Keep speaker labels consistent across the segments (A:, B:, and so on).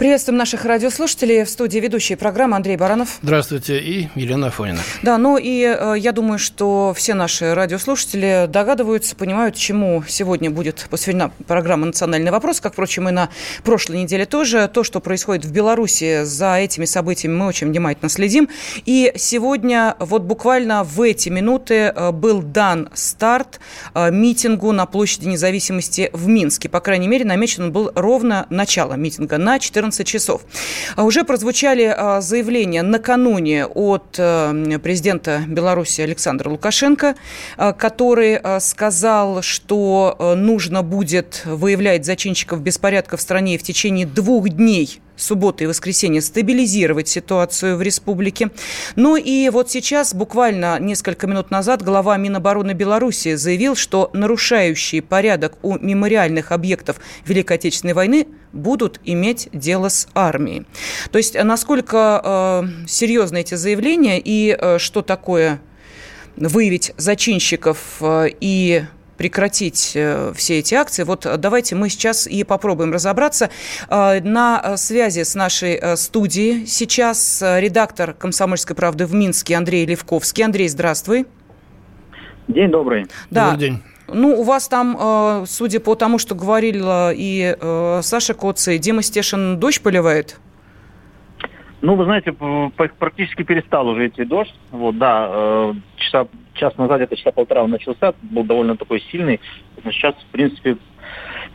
A: Приветствуем наших радиослушателей. В студии ведущей программы Андрей Баранов.
B: Здравствуйте. И Елена Афонина.
A: Да, ну и э, я думаю, что все наши радиослушатели догадываются, понимают, чему сегодня будет посвящена программа «Национальный вопрос», как, впрочем, и на прошлой неделе тоже. То, что происходит в Беларуси, за этими событиями мы очень внимательно следим. И сегодня, вот буквально в эти минуты, э, был дан старт э, митингу на площади независимости в Минске. По крайней мере, намечен он был ровно начало митинга на 14 14 часов. А уже прозвучали а, заявления накануне от э, президента Беларуси Александра Лукашенко, а, который сказал, что э, нужно будет выявлять зачинщиков беспорядка в стране в течение двух дней субботы и воскресенье стабилизировать ситуацию в республике. Ну и вот сейчас, буквально несколько минут назад, глава Минобороны Беларуси заявил, что нарушающие порядок у мемориальных объектов Великой Отечественной войны будут иметь дело с армией. То есть насколько э, серьезны эти заявления и э, что такое выявить зачинщиков э, и прекратить э, все эти акции. Вот давайте мы сейчас и попробуем разобраться. Э, на связи с нашей э, студией сейчас редактор «Комсомольской правды» в Минске Андрей Левковский. Андрей, здравствуй.
C: День добрый.
A: Да. Добрый день. Ну, у вас там, судя по тому, что говорила и Саша Коца, и Дима Стешин, дождь поливает?
C: Ну, вы знаете, практически перестал уже идти дождь. Вот, да, часа час назад, где-то часа полтора он начался, был довольно такой сильный. Сейчас, в принципе,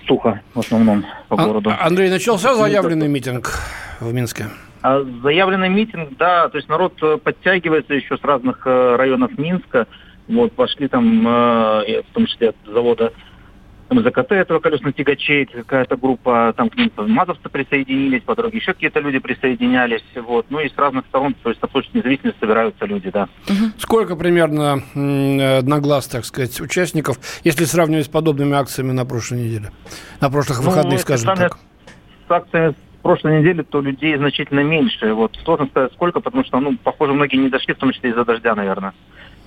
C: сухо в основном по а, городу.
B: Андрей, начался заявленный митинг в Минске?
C: А, заявленный митинг, да, то есть народ э, подтягивается еще с разных э, районов Минска. Вот, пошли там, э, в том числе от завода МЗКТ этого колесных тягачей, какая-то группа, там к ним мазовцы присоединились, по дороге еще какие-то люди присоединялись, вот, ну и с разных сторон, то есть на площадь независимости собираются люди, да.
B: Сколько примерно на глаз, так сказать, участников, если сравнивать с подобными акциями на прошлой неделе, на прошлых ну, выходных, скажем так?
C: С акциями прошлой недели, то людей значительно меньше, вот, сложно сказать сколько, потому что, ну, похоже, многие не дошли, в том числе из-за дождя, наверное.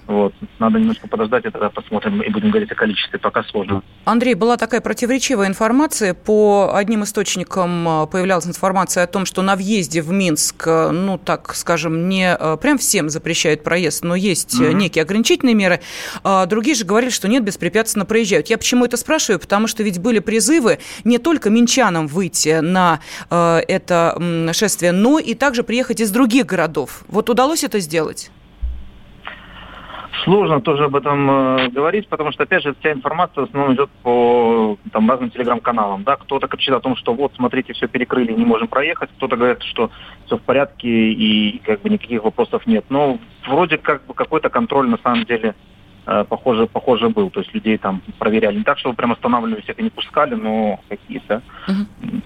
C: Вот. Надо немножко подождать, и тогда посмотрим и будем говорить о количестве. Пока сложно.
A: Андрей, была такая противоречивая информация. По одним источникам э, появлялась информация о том, что на въезде в Минск, э, ну, так скажем, не э, прям всем запрещают проезд, но есть mm-hmm. некие ограничительные меры. А другие же говорили, что нет, беспрепятственно проезжают. Я почему это спрашиваю? Потому что ведь были призывы не только минчанам выйти на это шествие, но и также приехать из других городов. Вот удалось это сделать?
C: Сложно тоже об этом э, говорить, потому что, опять же, вся информация в основном идет по там, разным телеграм-каналам. Да? Кто-то кричит о том, что вот, смотрите, все перекрыли, не можем проехать. Кто-то говорит, что все в порядке и как бы никаких вопросов нет. Но вроде как бы какой-то контроль на самом деле э, похоже, похоже был. То есть людей там проверяли. Не так, что прям останавливали всех и не пускали, но какие-то. Uh-huh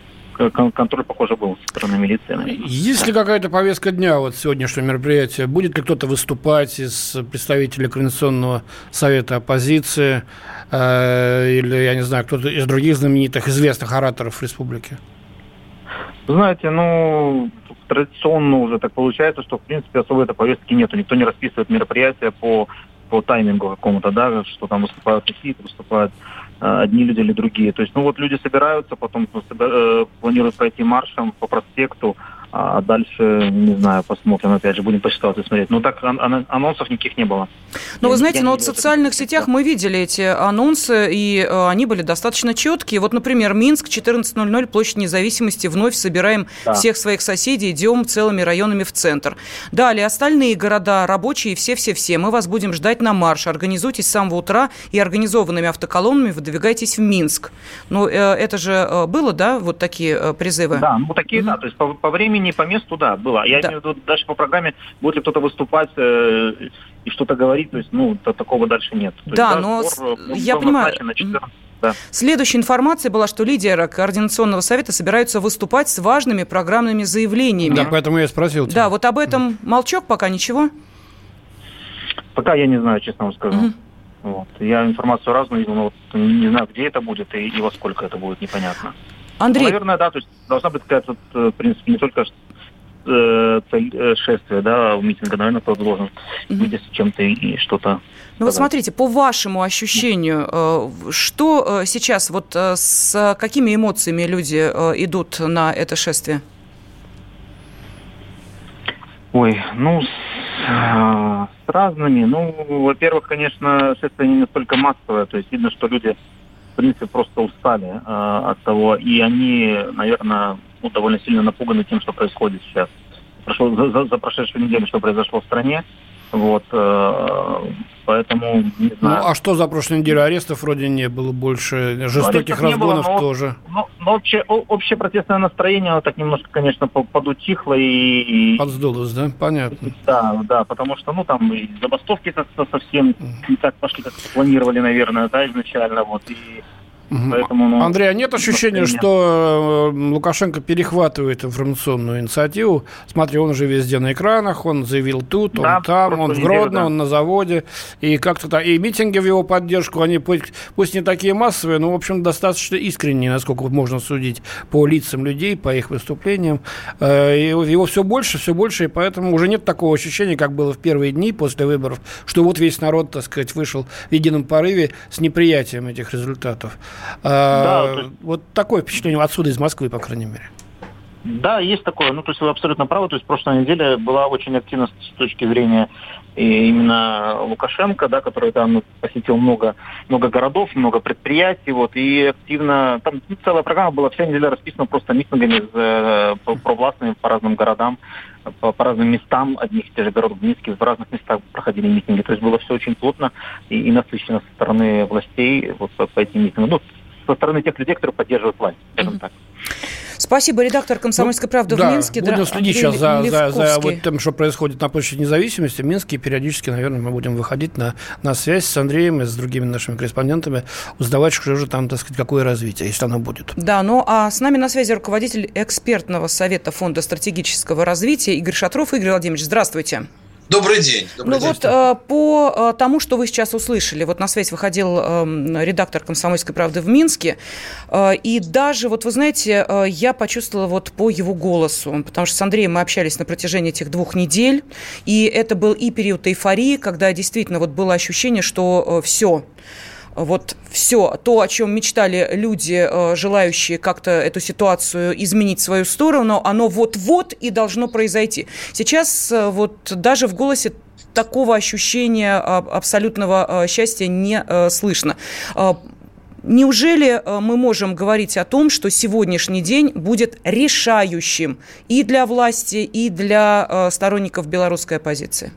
C: контроль, похоже, был со стороны милиции.
B: Есть ли какая-то повестка дня вот сегодняшнего мероприятия? Будет ли кто-то выступать из представителей Координационного совета оппозиции э, или, я не знаю, кто-то из других знаменитых, известных ораторов республики?
C: Знаете, ну, традиционно уже так получается, что, в принципе, особой этой повестки нету. Никто не расписывает мероприятия по, по таймингу какому-то, да, что там выступают какие-то, выступают Э, одни люди или другие. То есть, ну вот люди собираются, потом э, планируют пройти маршем по проспекту, а дальше, не знаю, посмотрим, опять же, будем по ситуации смотреть. Ну, так анонсов никаких не было.
A: Ну, вы знаете, ну вот в социальных сетях мы видели эти анонсы, и э, они были достаточно четкие. Вот, например, Минск, 14.00, площадь независимости, вновь собираем да. всех своих соседей, идем целыми районами в центр. Далее, остальные города, рабочие, все-все-все, мы вас будем ждать на марш. Организуйтесь с самого утра и организованными автоколоннами выдвигайтесь в Минск. Ну, э, это же э, было, да, вот такие призывы?
C: Да, ну, такие, mm-hmm. да, то есть по, по времени времени по месту, да, было. Я да. имею в виду дальше по программе, будет ли кто-то выступать э, и что-то говорить, то есть, ну, то, такого дальше нет. То
A: да, есть, но сбор, я понимаю... да. Следующая информация была, что лидеры Координационного совета собираются выступать с важными программными заявлениями.
B: Да, поэтому я спросил.
A: Тебя. Да, вот об этом молчок пока ничего?
C: Пока я не знаю, честно вам скажу. Угу. Вот. Я информацию разную видел, но вот не знаю, где это будет и, и во сколько это будет, непонятно.
A: Андрей.
C: Ну, наверное, да, то есть должна быть какая-то, э, в принципе, не только э, цель э, шествия, да, в митинга, наверное, кто-то должен выйти с чем-то и, что-то
A: ну вот смотрите, по вашему ощущению, что сейчас, вот с какими эмоциями люди идут на это шествие?
C: Ой, ну, с, с разными. Ну, во-первых, конечно, шествие не настолько массовое, то есть видно, что люди, в принципе, просто устали э, от того, и они, наверное, ну, довольно сильно напуганы тем, что происходит сейчас. Прошло, за, за прошедшую неделю, что произошло в стране, вот, э, поэтому не ну, знаю.
B: Ну, а что за прошлую неделю? Арестов вроде не было больше, ну, жестоких ну, разгонов было, но, тоже.
C: Но, но общее, общее протестное настроение так немножко, конечно, подутихло и...
B: Подсдулось, да? Понятно.
C: Да, да, потому что, ну, там и забастовки как-то совсем не так пошли, как планировали, наверное, да, изначально, вот, и
B: Поэтому, ну, Андрей, а нет ощущения, что э, Лукашенко перехватывает информационную инициативу? Смотри, он уже везде на экранах, он заявил тут, он да, там, он в Гродно, да. он на заводе. И как-то так. И митинги в его поддержку, они пусть, пусть не такие массовые, но, в общем, достаточно искренние, насколько можно судить по лицам людей, по их выступлениям. Э, и его все больше, все больше, и поэтому уже нет такого ощущения, как было в первые дни после выборов, что вот весь народ, так сказать, вышел в едином порыве с неприятием этих результатов. Да, есть... Вот такое впечатление отсюда, из Москвы, по крайней мере.
C: Да, есть такое. Ну, то есть вы абсолютно правы. То есть прошлая неделя была очень активна с точки зрения и именно Лукашенко, да, который там посетил много, много городов, много предприятий, вот, и активно, там ну, целая программа была, вся неделя расписана просто митингами э, провластными по разным городам, по, по разным местам одних и тех же городов в Минске, в разных местах проходили митинги, то есть было все очень плотно и, и насыщенно со стороны властей вот по, по этим митингам. Ну, со стороны тех людей, которые поддерживают власть, скажем так.
A: Спасибо, редактор «Комсомольской ну, правды»
B: да,
A: в Минске.
B: Будем следить сейчас за, за, за вот тем, что происходит на площади независимости в Минске. Периодически, наверное, мы будем выходить на, на связь с Андреем и с другими нашими корреспондентами, узнавать, что же там, так сказать, какое развитие, если оно будет.
A: Да, ну а с нами на связи руководитель экспертного совета Фонда стратегического развития Игорь Шатров. Игорь Владимирович, здравствуйте.
D: Добрый день. Добрый
A: ну день. вот э, по э, тому, что вы сейчас услышали, вот на связь выходил э, редактор «Комсомольской правды» в Минске, и даже, вот вы знаете, я почувствовала вот по его голосу, потому что с Андреем мы общались на протяжении этих двух недель, и это был и период эйфории, когда действительно вот было ощущение, что все, вот все то, о чем мечтали люди, э, желающие как-то эту ситуацию изменить в свою сторону, оно вот-вот и должно произойти. Сейчас э, вот даже в голосе такого ощущения абсолютного э, счастья не слышно. Неужели мы можем говорить о том, что сегодняшний день будет решающим и для власти, и для сторонников белорусской оппозиции?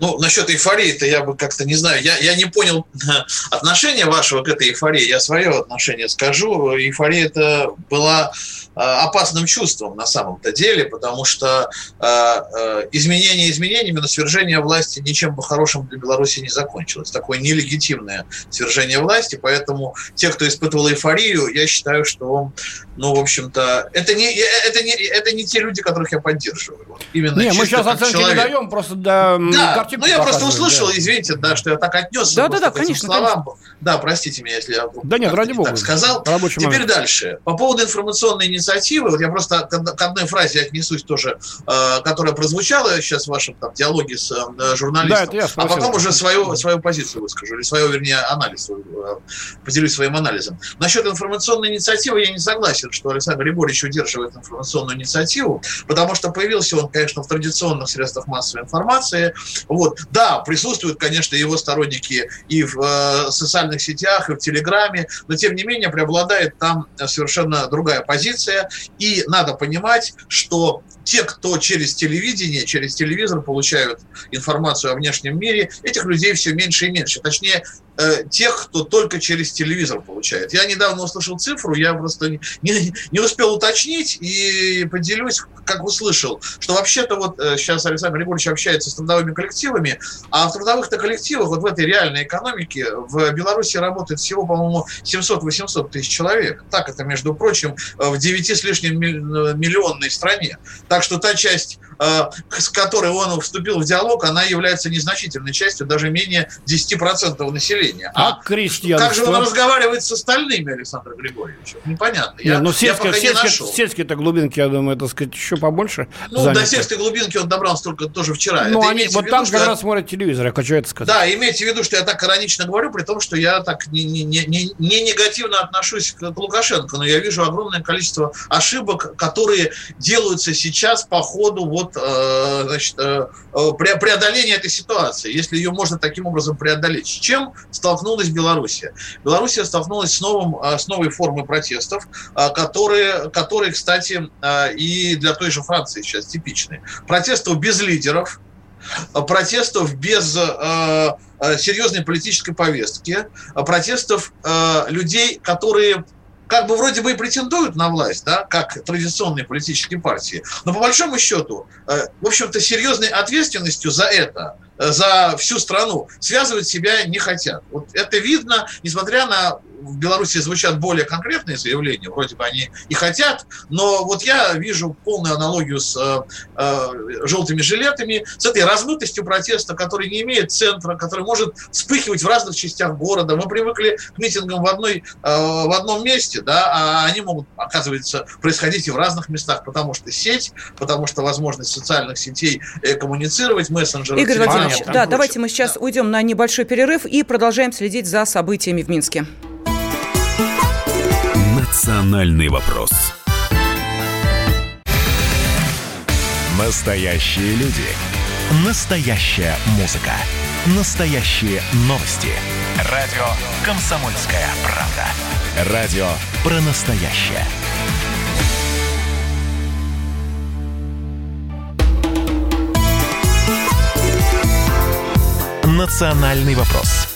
D: Ну, насчет эйфории-то я бы как-то не знаю. Я, я не понял отношения вашего к этой эйфории. Я свое отношение скажу. Эйфория это была э, опасным чувством на самом-то деле, потому что э, э, изменение изменениями, но свержение власти ничем бы хорошим для Беларуси не закончилось. Такое нелегитимное свержение власти, поэтому те, кто испытывал эйфорию, я считаю, что, ну, в общем-то, это не, это не, это не те люди, которых я поддерживаю.
B: Именно не, мы сейчас оценки человек. не даем, просто да,
D: да, Ну, я просто услышал, да. извините, да, что я так отнесся
A: да, да, да, конечно,
D: словам. Конечно. Да, простите меня, если я
B: да нет, ради бога,
D: так сказал. Теперь момент. дальше. По поводу информационной инициативы, вот я просто к одной фразе отнесусь тоже, э, которая прозвучала сейчас в вашем там, диалоге с э, журналистом, да, а потом уже свою, свою позицию выскажу, или свою, вернее, анализ, э, поделюсь своим анализом. Насчет информационной инициативы я не согласен, что Александр Григорьевич удерживает информационную инициативу, потому что появился он, конечно, в традиционных средствах массовой информации, вот. Да, присутствуют, конечно, его сторонники и в э, социальных сетях, и в Телеграме, но тем не менее преобладает там совершенно другая позиция. И надо понимать, что те, кто через телевидение, через телевизор получают информацию о внешнем мире, этих людей все меньше и меньше. Точнее, э, тех, кто только через телевизор получает. Я недавно услышал цифру, я просто не, не, не успел уточнить и поделюсь, как услышал, что вообще-то вот э, сейчас Александр Григорьевич общается с трудовыми коллективами, а в трудовых-то коллективах вот в этой реальной экономике в Беларуси работает всего, по-моему, 700-800 тысяч человек. Так это, между прочим, в 9 с лишним миллионной стране. Так что та часть Э, с которой он вступил в диалог, она является незначительной частью, даже менее 10% населения.
B: А, а крестьянство?
D: Как же он разговаривает с остальными, Александр Григорьевич? Непонятно. Я,
B: Нет, ну, сельские, я сельские, сельские-то глубинки, я думаю, так сказать, еще побольше
D: Ну, заняты. до сельской глубинки он добрался только тоже вчера.
B: Ну, это они, вот виду, там как раз смотрят телевизор, я хочу это сказать.
D: Да, имейте в виду, что я так иронично говорю, при том, что я так не, не, не, не негативно отношусь к Лукашенко, но я вижу огромное количество ошибок, которые делаются сейчас по ходу вот вот э, значит, э, э, преодоление этой ситуации, если ее можно таким образом преодолеть. С чем столкнулась Белоруссия? Белоруссия столкнулась с, новым, с новой формой протестов, которые, которые, кстати, и для той же Франции сейчас типичны. Протестов без лидеров, протестов без серьезной политической повестки, протестов людей, которые как бы вроде бы и претендуют на власть, да, как традиционные политические партии, но по большому счету, э, в общем-то, серьезной ответственностью за это за всю страну связывать себя не хотят. Вот это видно, несмотря на в Беларуси звучат более конкретные заявления, вроде бы они и хотят, но вот я вижу полную аналогию с э, э, желтыми жилетами, с этой размытостью протеста, который не имеет центра, который может вспыхивать в разных частях города. Мы привыкли к митингам в, одной, э, в одном месте, да, а они могут, оказывается, происходить и в разных местах, потому что сеть, потому что возможность социальных сетей э, коммуницировать, мессенджеры.
A: Игорь да, давайте мы сейчас да. уйдем на небольшой перерыв и продолжаем следить за событиями в Минске.
E: Национальный вопрос. Настоящие люди. Настоящая музыка. Настоящие новости. Радио «Комсомольская правда». Радио про настоящее. Национальный вопрос.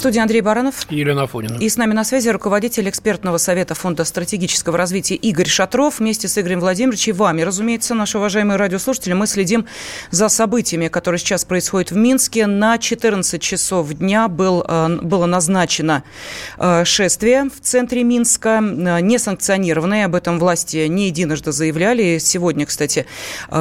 A: Студии Андрей Баранов.
B: И Елена Афонина.
A: И с нами на связи руководитель экспертного совета Фонда стратегического развития Игорь Шатров. Вместе с Игорем Владимировичем и вами, разумеется, наши уважаемые радиослушатели, мы следим за событиями, которые сейчас происходят в Минске. На 14 часов дня был, э, было назначено э, шествие в центре Минска, э, несанкционированное. Об этом власти не единожды заявляли. Сегодня, кстати,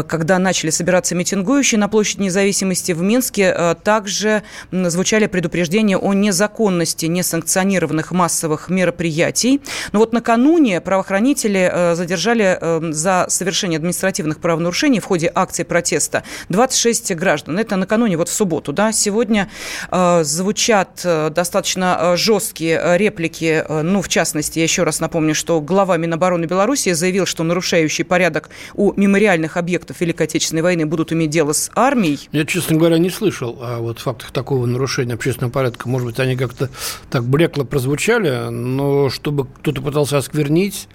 A: когда начали собираться митингующие на площади независимости в Минске, также звучали предупреждения о не незаконности несанкционированных массовых мероприятий. Но вот накануне правоохранители э, задержали э, за совершение административных правонарушений в ходе акции протеста 26 граждан. Это накануне, вот в субботу. Да? Сегодня э, звучат достаточно жесткие реплики. Ну, в частности, я еще раз напомню, что глава Минобороны Беларуси заявил, что нарушающий порядок у мемориальных объектов Великой Отечественной войны будут иметь дело с армией.
B: Я, честно говоря, не слышал о вот фактах такого нарушения общественного порядка. Может быть, они как-то так блекло прозвучали, но чтобы кто-то пытался осквернить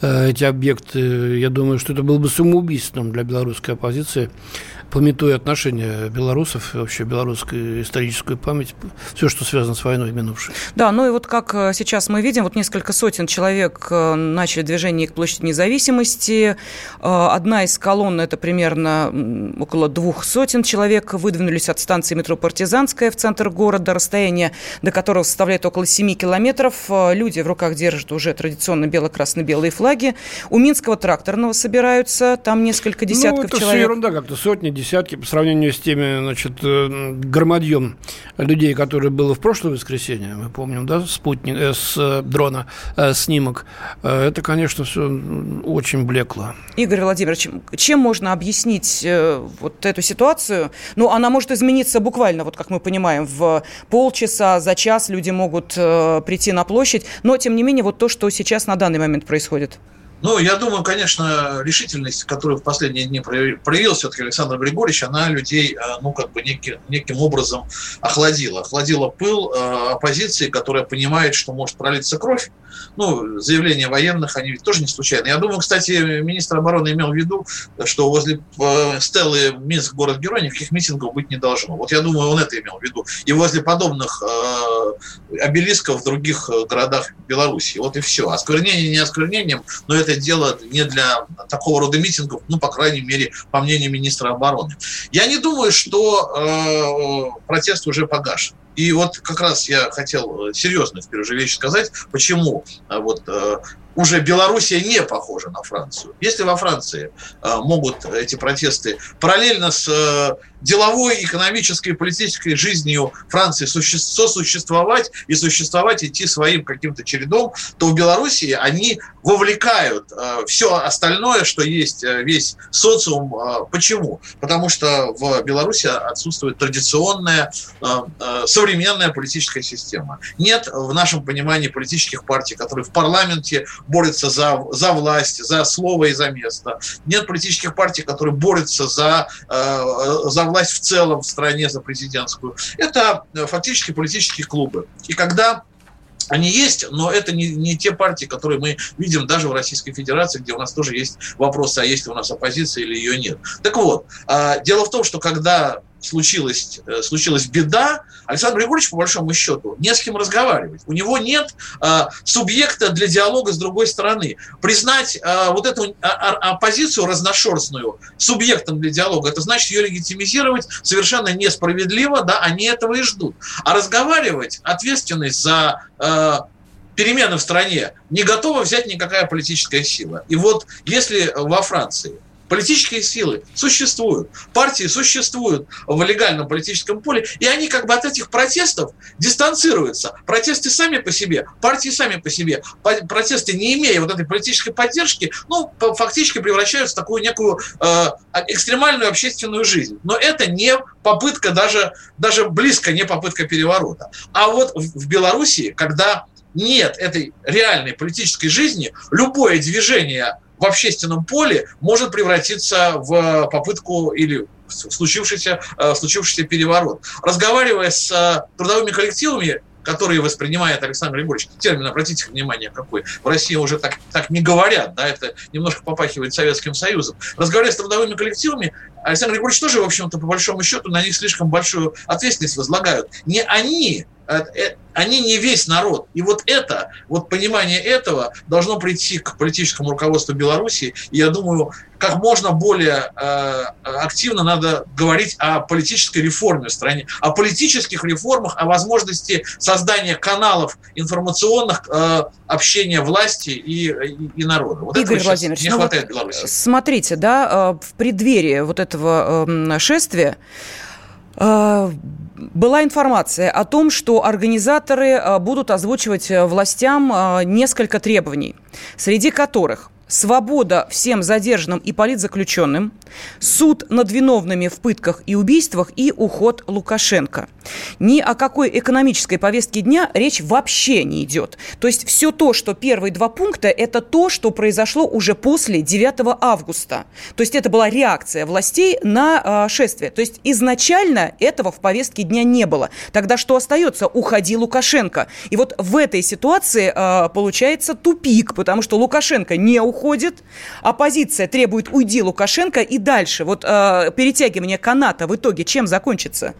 B: э, эти объекты, я думаю, что это было бы самоубийством для белорусской оппозиции пометуя отношения белорусов, вообще белорусскую историческую память, все, что связано с войной минувшей.
A: Да, ну и вот как э, сейчас мы видим, вот несколько сотен человек э, начали движение к площади независимости. Э, одна из колонн, это примерно около двух сотен человек, выдвинулись от станции метро «Партизанская» в центр города, расстояние до которого составляет около 7 километров. Люди в руках держат уже традиционно бело-красно-белые флаги. У Минского тракторного собираются, там несколько ну, десятков ну, это человек.
B: Все ерунда как-то, сотни, десятки по сравнению с теми, значит, э, громадьем людей, которые было в прошлое воскресенье, мы помним, да, спутник, э, с э, дрона э, снимок, э, это, конечно, все очень блекло.
A: Игорь Владимирович, чем можно объяснить э, вот эту ситуацию? Ну, она может измениться буквально, вот как мы понимаем, в полчаса, за час люди могут э, прийти на площадь, но, тем не менее, вот то, что сейчас на данный момент происходит.
D: Ну, я думаю, конечно, решительность, которую в последние дни проявил все-таки Александр Григорьевич, она людей, э, ну, как бы некий, неким образом охладила. Охладила пыл э, оппозиции, которая понимает, что может пролиться кровь. Ну, заявления военных, они ведь тоже не случайны. Я думаю, кстати, министр обороны имел в виду, что возле э, стелы Минск город-герой никаких митингов быть не должно. Вот я думаю, он это имел в виду. И возле подобных э, обелисков в других городах Беларуси. Вот и все. Осквернение не осквернением, но это это дело не для такого рода митингов, ну, по крайней мере, по мнению министра обороны. Я не думаю, что э, протест уже погашен. И вот как раз я хотел серьезно теперь уже вещь сказать, почему э, вот э, уже Белоруссия не похожа на Францию. Если во Франции э, могут эти протесты параллельно с э, деловой, экономической политической жизнью Франции сосуществовать и существовать, идти своим каким-то чередом, то в Белоруссии они вовлекают э, все остальное, что есть весь социум. Почему? Потому что в Беларуси отсутствует традиционная современная политическая система. Нет в нашем понимании политических партий, которые в парламенте борются за, за власть, за слово и за место. Нет политических партий, которые борются за, э, за власть в целом в стране, за президентскую. Это э, фактически политические клубы. И когда они есть, но это не, не те партии, которые мы видим даже в Российской Федерации, где у нас тоже есть вопросы, а есть ли у нас оппозиция или ее нет. Так вот, а, дело в том, что когда случилась, э, случилась беда, Александр Григорьевич, по большому счету, не с кем разговаривать. У него нет а, субъекта для диалога с другой стороны. Признать а, вот эту а, оппозицию разношерстную субъектом для диалога, это значит ее легитимизировать совершенно несправедливо, да, они этого и ждут. А разговаривать, ответственность за а, перемены в стране не готова взять никакая политическая сила. И вот если во Франции Политические силы существуют, партии существуют в легальном политическом поле, и они как бы от этих протестов дистанцируются. Протесты сами по себе, партии сами по себе, протесты, не имея вот этой политической поддержки, ну, фактически превращаются в такую некую э, экстремальную общественную жизнь. Но это не попытка даже, даже близко не попытка переворота. А вот в, Белоруссии, когда нет этой реальной политической жизни, любое движение в общественном поле может превратиться в попытку или случившийся, в случившийся переворот. Разговаривая с э, трудовыми коллективами, которые воспринимает Александр Григорьевич. Термин, обратите внимание, какой. В России уже так, так не говорят, да, это немножко попахивает Советским Союзом. Разговаривая с трудовыми коллективами, Александр Григорьевич тоже, в общем-то, по большому счету, на них слишком большую ответственность возлагают. Не они Э, э, они не весь народ. И вот это, вот понимание этого должно прийти к политическому руководству Беларуси. И я думаю, как можно более э, активно надо говорить о политической реформе в стране, о политических реформах, о возможности создания каналов информационных э, общения власти и, и, и народа.
A: Вот Игорь Владимирович, не ну хватает вот Беларуси. Смотрите, да, в преддверии вот этого шествия была информация о том, что организаторы а, будут озвучивать э, властям а, несколько требований, среди которых свобода всем задержанным и политзаключенным, суд над виновными в пытках и убийствах и уход Лукашенко. Ни о какой экономической повестке дня речь вообще не идет. То есть все то, что первые два пункта, это то, что произошло уже после 9 августа. То есть это была реакция властей на э, шествие. То есть изначально этого в повестке дня не было. Тогда что остается? Уходи Лукашенко. И вот в этой ситуации э, получается тупик, потому что Лукашенко не уходит уходит, оппозиция требует уйди Лукашенко и дальше. Вот э, перетягивание каната в итоге чем закончится?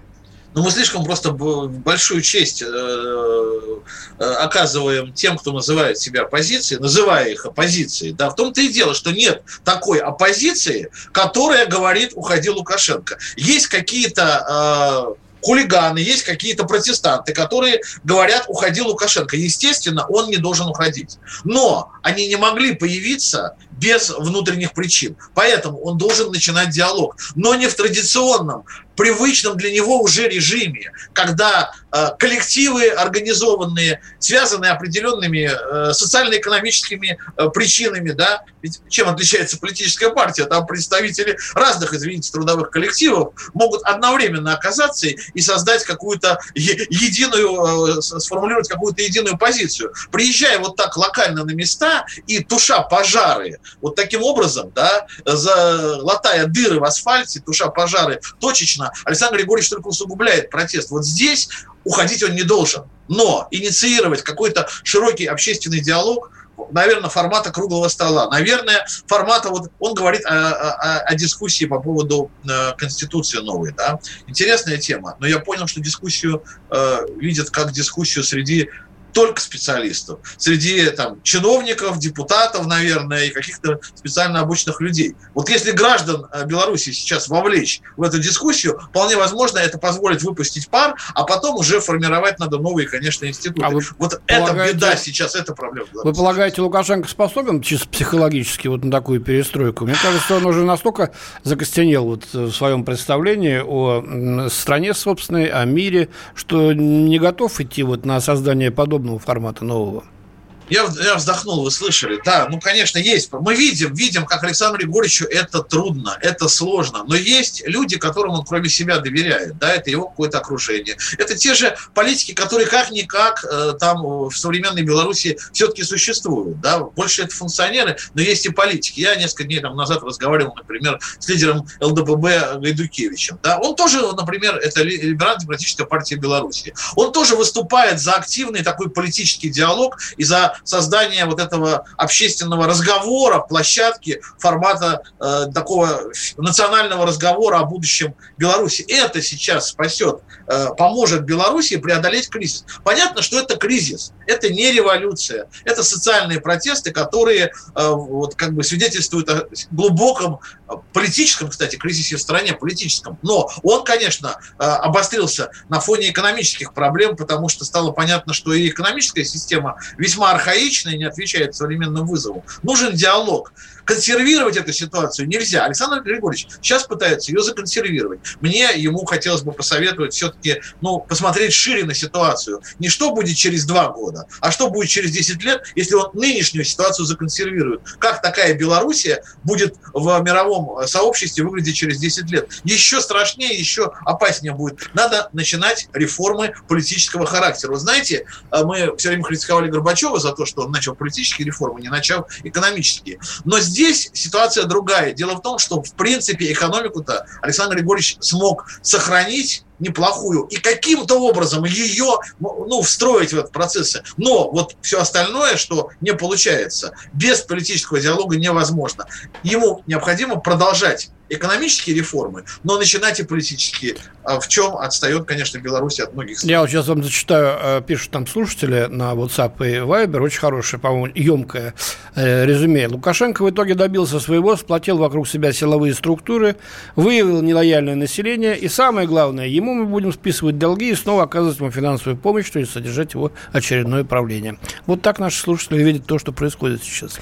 D: Ну, мы слишком просто большую честь э, э, оказываем тем, кто называет себя оппозицией, называя их оппозицией. Да, в том-то и дело, что нет такой оппозиции, которая говорит «уходи Лукашенко». Есть какие-то э, хулиганы, есть какие-то протестанты, которые говорят, уходи Лукашенко. Естественно, он не должен уходить. Но они не могли появиться без внутренних причин. Поэтому он должен начинать диалог, но не в традиционном привычном для него уже режиме, когда э, коллективы организованные, связанные определенными э, социально-экономическими э, причинами, да, ведь чем отличается политическая партия? Там представители разных, извините, трудовых коллективов могут одновременно оказаться и создать какую-то единую, э, сформулировать какую-то единую позицию. Приезжая вот так локально на места и туша пожары, вот таким образом, да, за, латая дыры в асфальте, туша пожары точечно, Александр Григорьевич только усугубляет протест. Вот здесь уходить он не должен. Но инициировать какой-то широкий общественный диалог наверное, формата круглого стола. Наверное, формата, вот он говорит о, о, о дискуссии по поводу э, Конституции новой, да. Интересная тема, но я понял, что дискуссию э, видят как дискуссию среди только специалистов, среди там, чиновников, депутатов, наверное, и каких-то специально обученных людей. Вот если граждан э, Беларуси сейчас вовлечь в эту дискуссию, вполне возможно, это позволит выпустить пар, а потом уже формировать надо новые, конечно, институты. А вот это беда сейчас, это проблема.
B: Вы полагаете, Лукашенко способен чисто психологически вот на такую перестройку? Мне кажется, он уже настолько закостенел вот в своем представлении о стране собственной, о мире, что не готов идти вот на создание подобного подобного формата нового?
D: Я, я вздохнул, вы слышали. Да, ну, конечно, есть. Мы видим, видим, как Александру Егоровичу это трудно, это сложно. Но есть люди, которым он кроме себя доверяет. Да, это его какое-то окружение. Это те же политики, которые как-никак э, там в современной Беларуси все-таки существуют. Да, больше это функционеры, но есть и политики. Я несколько дней там, назад разговаривал, например, с лидером ЛДПБ Гайдукевичем. Да, он тоже, например, это Либерально-демократическая партия Беларуси. Он тоже выступает за активный такой политический диалог и за создание вот этого общественного разговора, площадки формата э, такого национального разговора о будущем Беларуси. Это сейчас спасет, э, поможет Беларуси преодолеть кризис. Понятно, что это кризис, это не революция, это социальные протесты, которые э, вот как бы свидетельствуют о глубоком политическом, кстати, кризисе в стране, политическом. Но он, конечно, э, обострился на фоне экономических проблем, потому что стало понятно, что и экономическая система весьма архаична, архаична и не отвечает современным вызовам. Нужен диалог консервировать эту ситуацию нельзя. Александр Григорьевич сейчас пытается ее законсервировать. Мне ему хотелось бы посоветовать все-таки ну, посмотреть шире на ситуацию. Не что будет через два года, а что будет через 10 лет, если он нынешнюю ситуацию законсервирует. Как такая Белоруссия будет в мировом сообществе выглядеть через 10 лет. Еще страшнее, еще опаснее будет. Надо начинать реформы политического характера. Вы знаете, мы все время критиковали Горбачева за то, что он начал политические реформы, не начал экономические. Но здесь ситуация другая. Дело в том, что, в принципе, экономику-то Александр Григорьевич смог сохранить неплохую и каким-то образом ее ну, встроить в этот процесс. Но вот все остальное, что не получается, без политического диалога невозможно. Ему необходимо продолжать экономические реформы, но начинать и политические. А в чем отстает, конечно, Беларусь от многих стран.
B: Я вот сейчас вам зачитаю, э, пишут там слушатели на WhatsApp и Viber, очень хорошее, по-моему, емкое э, резюме. Лукашенко в итоге добился своего, сплотил вокруг себя силовые структуры, выявил нелояльное население, и самое главное, ему мы будем списывать долги и снова оказывать ему финансовую помощь, то есть содержать его очередное правление. Вот так наши слушатели видят то, что происходит сейчас.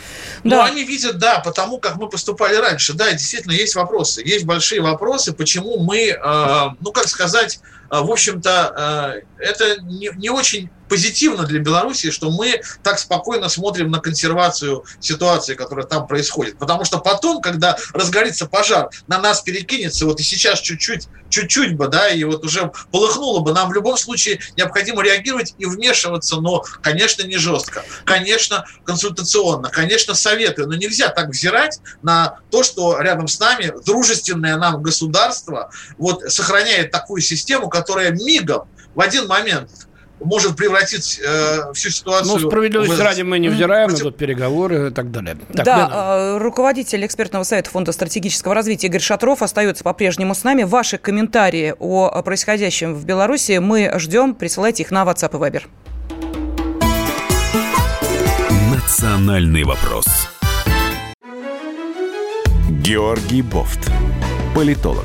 D: Да. Ну, они видят, да, потому как мы поступали раньше. Да, действительно, есть вопрос вопросы. Есть большие вопросы, почему мы, э, ну, как сказать, в общем-то, э, это не, не очень позитивно для Беларуси, что мы так спокойно смотрим на консервацию ситуации, которая там происходит. Потому что потом, когда разгорится пожар, на нас перекинется, вот и сейчас чуть-чуть, чуть-чуть бы, да, и вот уже полыхнуло бы, нам в любом случае необходимо реагировать и вмешиваться, но, конечно, не жестко, конечно, консультационно, конечно, советую, но нельзя так взирать на то, что рядом с нами дружественное нам государство вот сохраняет такую систему, которая мигом в один момент может превратить э, всю ситуацию...
B: Ну, справедливости в... ради мы не взираем против... на тут переговоры и так далее.
A: Так, да, Лена. руководитель экспертного совета Фонда стратегического развития Игорь Шатров остается по-прежнему с нами. Ваши комментарии о происходящем в Беларуси мы ждем. Присылайте их на WhatsApp и Viber.
E: Национальный вопрос. Георгий Бофт. Политолог,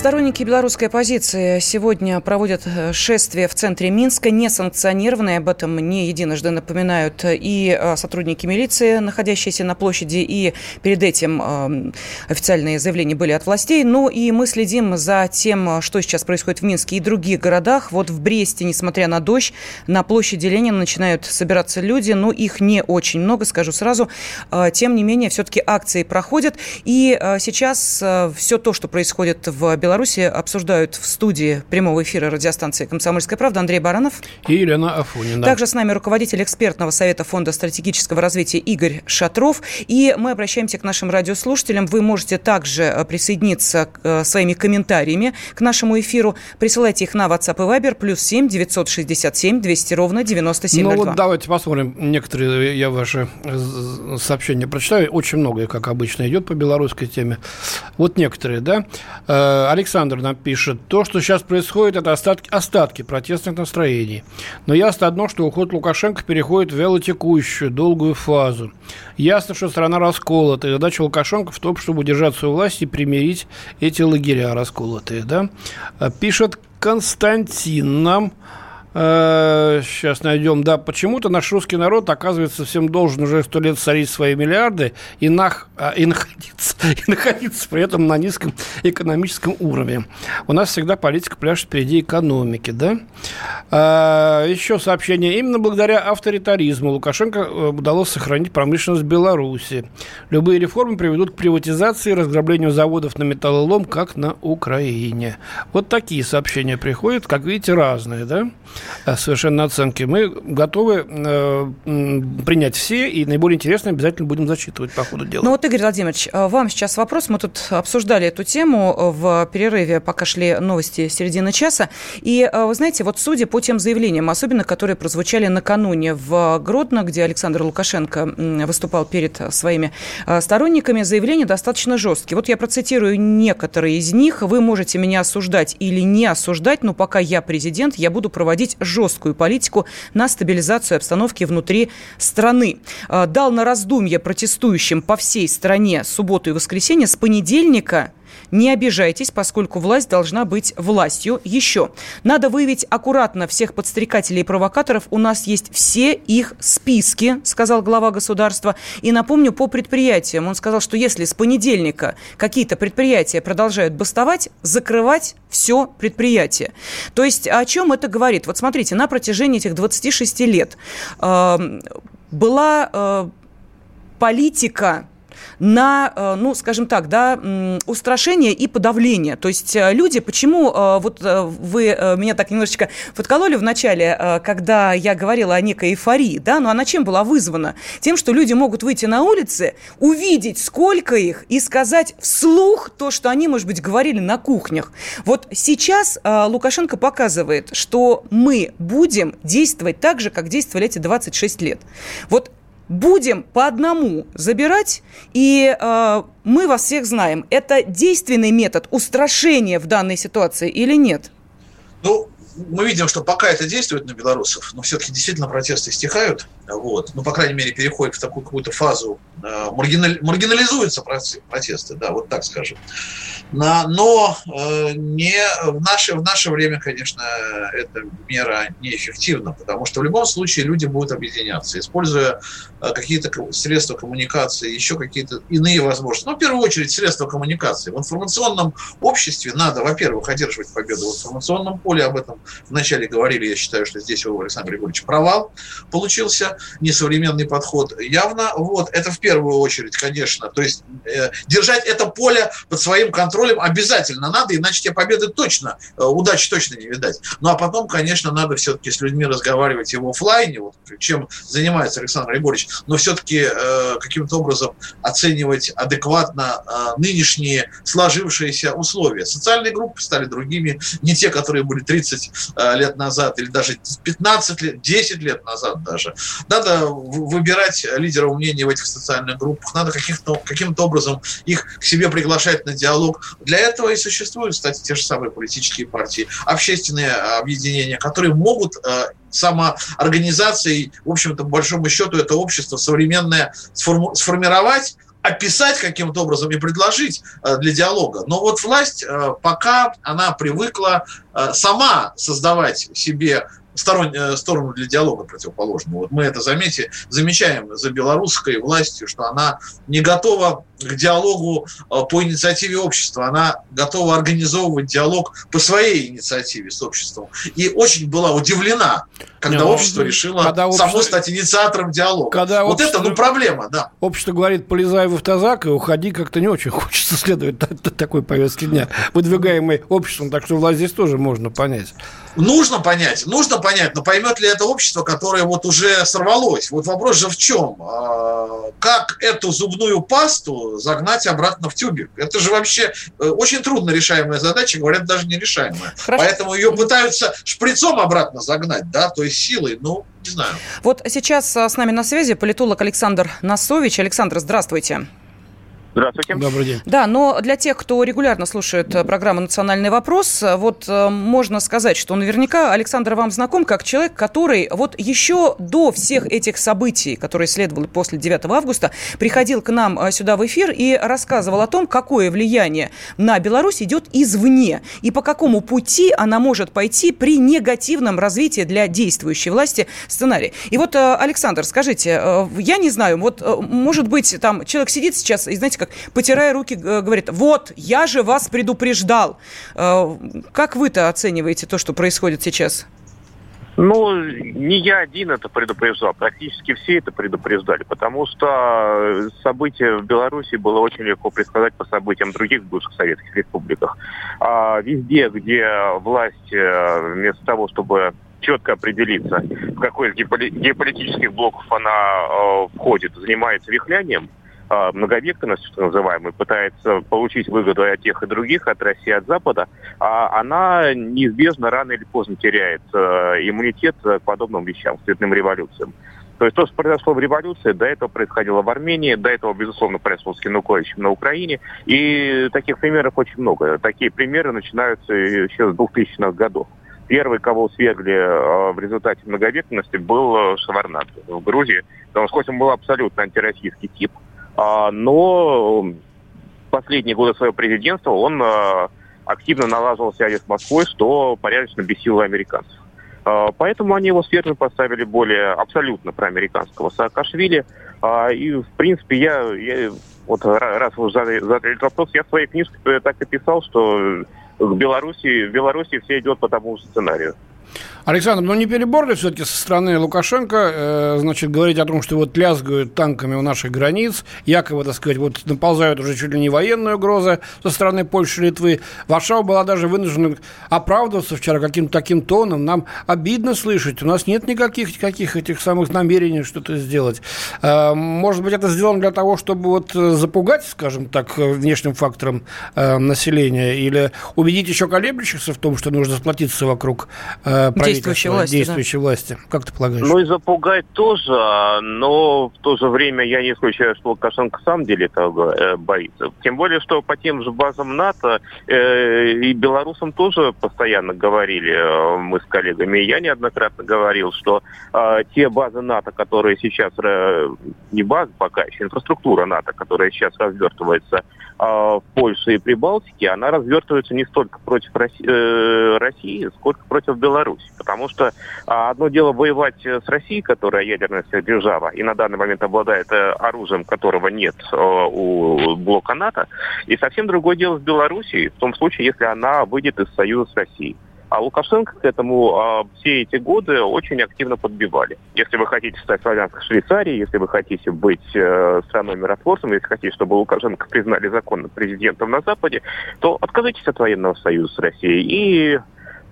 A: Сторонники белорусской оппозиции сегодня проводят э, шествие в центре Минска, несанкционированное, об этом не единожды напоминают и э, сотрудники милиции, находящиеся на площади, и перед этим эм, официальные заявления были от властей. Ну и мы следим за тем, что сейчас происходит в Минске и других городах. Вот в Бресте, несмотря на дождь, на площади Ленина начинают собираться люди, но их не очень много, скажу сразу. Э, тем не менее, все-таки акции проходят. И сейчас все то, что происходит в Беларуси, Беларуси обсуждают в студии прямого эфира радиостанции «Комсомольская правда» Андрей Баранов.
B: И Елена Афонина.
A: Также с нами руководитель экспертного совета Фонда стратегического развития Игорь Шатров. И мы обращаемся к нашим радиослушателям. Вы можете также э, присоединиться к, э, своими комментариями к нашему эфиру. Присылайте их на WhatsApp и Viber плюс 7 967 200 ровно 9702.
B: Ну вот давайте посмотрим. Некоторые я ваши э, сообщения прочитаю. Очень многое, как обычно, идет по белорусской теме. Вот некоторые, да. Александр нам пишет, то, что сейчас происходит, это остатки, остатки протестных настроений. Но ясно одно, что уход Лукашенко переходит в вялотекущую, долгую фазу. Ясно, что страна расколота, и задача Лукашенко в том, чтобы удержаться у власти и примирить эти лагеря расколотые. Да? Пишет Константин нам, сейчас э, найдем, да, почему-то наш русский народ, оказывается, всем должен уже сто лет царить свои миллиарды и, нах, а, и, находиться, и находиться при этом на низком экономическом уровне. У нас всегда политика пляшет впереди экономики, да? А, еще сообщение. Именно благодаря авторитаризму Лукашенко э, удалось сохранить промышленность Беларуси. Любые реформы приведут к приватизации и разграблению заводов на металлолом, как на Украине. Вот такие сообщения приходят, как видите, разные, да? Э, совершенно оценки. Мы готовы э, принять все, и наиболее интересные обязательно будем зачитывать по ходу дела.
A: Ну вот, Игорь Владимирович, э, вам сейчас вопрос. Мы тут обсуждали эту тему в перерыве, пока шли новости середины часа. И, э, вы знаете, вот судя по тем заявлениям, особенно которые прозвучали накануне в Гродно, где Александр Лукашенко выступал перед своими сторонниками, заявления достаточно жесткие. Вот я процитирую некоторые из них. Вы можете меня осуждать или не осуждать, но пока я президент, я буду проводить проводить жесткую политику на стабилизацию обстановки внутри страны. А, дал на раздумье протестующим по всей стране субботу и воскресенье с понедельника не обижайтесь, поскольку власть должна быть властью. Еще. Надо выявить аккуратно всех подстрекателей и провокаторов. У нас есть все их списки, сказал глава государства. И напомню, по предприятиям. Он сказал, что если с понедельника какие-то предприятия продолжают бастовать, закрывать все предприятие. То есть о чем это говорит? Вот смотрите, на протяжении этих 26 лет э, была э, политика на, э, ну, скажем так, да, устрашение и подавление. То есть э, люди, почему, э, вот вы меня так немножечко подкололи в начале, когда я говорила о некой эйфории, да, но она чем была вызвана? Тем, что люди могут выйти на улицы, увидеть, сколько их, и сказать вслух то, что они, может быть, говорили на кухнях. Вот сейчас Лукашенко показывает, что мы будем действовать так же, как действовали эти 26 лет. Вот будем по одному забирать, и э, мы вас всех знаем. Это действенный метод устрашения в данной ситуации или нет?
D: Ну, мы видим, что пока это действует на белорусов, но все-таки действительно протесты стихают, вот, ну, по крайней мере, переходят в такую какую-то фазу, э, маргинали, маргинализуются протесты, да, вот так скажем. На, но э, не в наше, в наше время, конечно, эта мера неэффективна, потому что в любом случае люди будут объединяться, используя какие-то средства коммуникации, еще какие-то иные возможности. Но ну, в первую очередь средства коммуникации. В информационном обществе надо, во-первых, одерживать победу в информационном поле, об этом вначале говорили, я считаю, что здесь у Александра Григорьевича провал получился, несовременный подход явно. Вот, это в первую очередь, конечно. То есть э, держать это поле под своим контролем обязательно надо, иначе тебе победы точно, э, удачи точно не видать. Ну, а потом, конечно, надо все-таки с людьми разговаривать и в офлайне, вот, чем занимается Александр Григорьевич, но все-таки э, каким-то образом оценивать адекватно э, нынешние сложившиеся условия. Социальные группы стали другими, не те, которые были 30 10 э, лет назад или даже 15 лет, 10 лет назад даже. Надо выбирать лидеров мнений в этих социальных группах, надо каким-то каким образом их к себе приглашать на диалог. Для этого и существуют, кстати, те же самые политические партии, общественные объединения, которые могут э, самоорганизацией, в общем-то, по большому счету, это общество современное сформировать, описать каким-то образом и предложить э, для диалога. Но вот власть э, пока она привыкла э, сама создавать себе сторон, сторону для диалога противоположную. Вот мы это заметили, замечаем за белорусской властью, что она не готова к диалогу по инициативе общества. Она готова организовывать диалог по своей инициативе с обществом. И очень была удивлена когда Не, ну, общество решило когда общество, само стать инициатором диалога. Когда вот общество, это, ну, проблема, да.
B: Общество говорит, полезай в автозак и уходи, как-то не очень хочется следовать такой повестке дня, выдвигаемой обществом, так что власть здесь тоже можно понять.
D: Нужно понять, нужно понять, но поймет ли это общество, которое вот уже сорвалось? Вот вопрос же в чем? А, как эту зубную пасту загнать обратно в тюбик? Это же вообще э, очень трудно решаемая задача, говорят, даже нерешаемая. Хорошо. Поэтому ее пытаются шприцом обратно загнать, да, то есть силой, ну, не знаю.
A: Вот сейчас а, с нами на связи политолог Александр Носович. Александр, здравствуйте.
F: Здравствуйте.
B: Добрый день.
A: Да, но для тех, кто регулярно слушает э, программу «Национальный вопрос», э, вот э, можно сказать, что наверняка Александр вам знаком как человек, который вот еще до всех этих событий, которые следовали после 9 августа, приходил к нам сюда в эфир и рассказывал о том, какое влияние на Беларусь идет извне и по какому пути она может пойти при негативном развитии для действующей власти сценария. И вот, Александр, скажите, я не знаю, вот может быть там человек сидит сейчас и, знаете, как потирая руки, говорит, вот, я же вас предупреждал. Э, как вы-то оцениваете то, что происходит сейчас?
F: Ну, не я один это предупреждал, практически все это предупреждали, потому что события в Беларуси было очень легко предсказать по событиям других бывших советских республиках. А везде, где власть э, вместо того, чтобы четко определиться, в какой из геополитических блоков она э, входит, занимается вихлянием, многовекторность, что называемый, пытается получить выгоду от тех и других, от России, от Запада, а она неизбежно рано или поздно теряет э, иммунитет к подобным вещам, к цветным революциям. То есть то, что произошло в революции, до этого происходило в Армении, до этого, безусловно, произошло с Януковичем на Украине. И таких примеров очень много. Такие примеры начинаются еще с 2000-х годов. Первый, кого свергли э, в результате многовекторности, был Шаварнадзе в Грузии. Потому что хоть он был абсолютно антироссийский тип, а, но последние годы своего президентства он а, активно налаживал связи с Москвой, что порядочно бесило американцев. А, поэтому они его свергли, поставили более абсолютно проамериканского Саакашвили. И, в принципе, я, я вот раз вы задали, задали вопрос, я в своей книжке так и писал, что в Беларуси, в Беларуси все идет по тому же сценарию.
B: Александр, ну не перебор ли все-таки со стороны Лукашенко, э, значит, говорить о том, что вот лязгают танками у наших границ, якобы, так сказать, вот наползают уже чуть ли не военные угрозы со стороны Польши, Литвы. Варшава была даже вынуждена оправдываться вчера каким-то таким тоном. Нам обидно слышать, у нас нет никаких таких этих самых намерений что-то сделать. Э, может быть, это сделано для того, чтобы вот запугать, скажем так, внешним фактором э, населения или убедить еще колеблющихся в том, что нужно сплотиться вокруг э, действующей власти. Действующей да. власти. Как ты полагаешь?
F: Ну и запугать тоже, но в то же время я не исключаю, что Лукашенко в самом деле этого боится. Тем более, что по тем же базам НАТО э, и белорусам тоже постоянно говорили э, мы с коллегами. И я неоднократно говорил, что э, те базы НАТО, которые сейчас, э, не базы пока еще, инфраструктура НАТО, которая сейчас развертывается в Польше и Прибалтике, она развертывается не столько против России, э, России сколько против Беларуси потому что а, одно дело воевать э, с Россией, которая ядерная держава, и на данный момент обладает э, оружием, которого нет у блока НАТО, и совсем другое дело с Белоруссией, в том случае, если она выйдет из союза с Россией. А Лукашенко к этому а, все эти годы очень активно подбивали. Если вы хотите стать славянской Швейцарией, если вы хотите быть э, страной миротворцем, если хотите, чтобы Лукашенко признали законным президентом на Западе, то отказывайтесь от военного союза с Россией и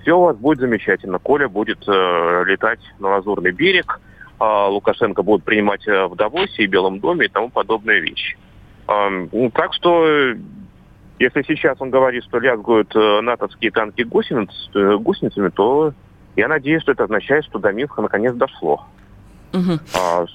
F: все у вас будет замечательно. Коля будет э, летать на Лазурный берег, э, Лукашенко будет принимать в Давосе и Белом доме и тому подобные вещи. Э, так что Если сейчас он говорит, что лязгают э, натовские танки гусениц, э, гусеницами, то я надеюсь, что это означает, что до Минска наконец дошло.
A: Угу. А,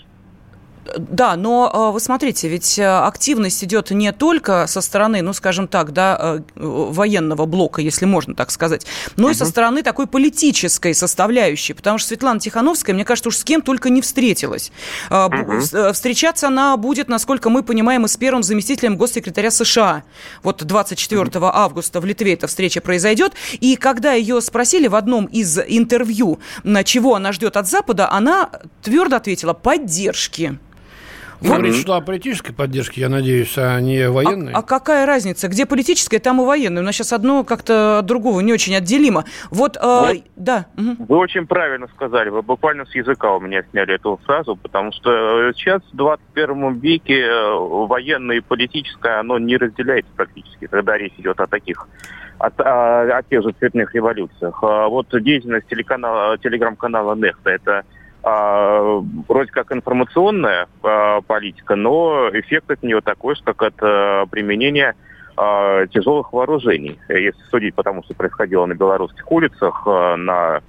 A: да, но а, вы смотрите, ведь э, активность идет не только со стороны, ну, скажем так, да, э, военного блока, если можно так сказать, но uh-huh. и со стороны такой политической составляющей, потому что Светлана Тихановская, мне кажется, уж с кем только не встретилась. Uh-huh. Встречаться она будет, насколько мы понимаем, и с первым заместителем госсекретаря США. Вот 24 uh-huh. августа в Литве эта встреча произойдет, и когда ее спросили в одном из интервью, на чего она ждет от Запада, она твердо ответила «поддержки».
B: Вот. Говорит, что о политической поддержке, я надеюсь, а не военной.
A: А, а какая разница? Где политическая, там и военная. У нас сейчас одно как-то от другого не очень отделимо. Вот,
F: э, да. Угу. Вы очень правильно сказали. Вы буквально с языка у меня сняли эту фразу, потому что э, сейчас в 21 веке э, военное и политическое, оно не разделяется практически, когда речь идет о таких о, о, о тех же цветных революциях. А вот деятельность телеканала, телеграм-канала Нехта, это вроде как информационная а, политика, но эффект от нее такой же, как от а, применения а, тяжелых вооружений. Если судить по тому, что происходило на белорусских улицах а, на,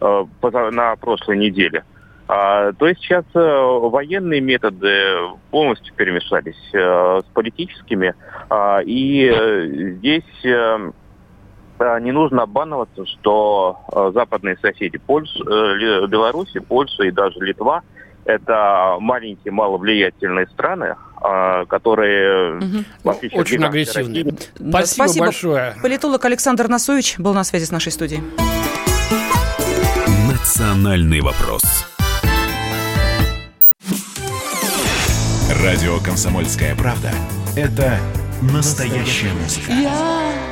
F: а, на прошлой неделе. А, то есть сейчас а, военные методы полностью перемешались а, с политическими, а, и а, здесь... А, не нужно обманываться, что э, западные соседи Польша, э, Беларуси, Польша и даже Литва это маленькие, маловлиятельные страны, э, которые
B: угу. очень агрессивные.
A: Спасибо, Спасибо большое. Политолог Александр Носович был на связи с нашей студией.
E: Национальный вопрос. Радио «Комсомольская правда» — это настоящая музыка.
G: Я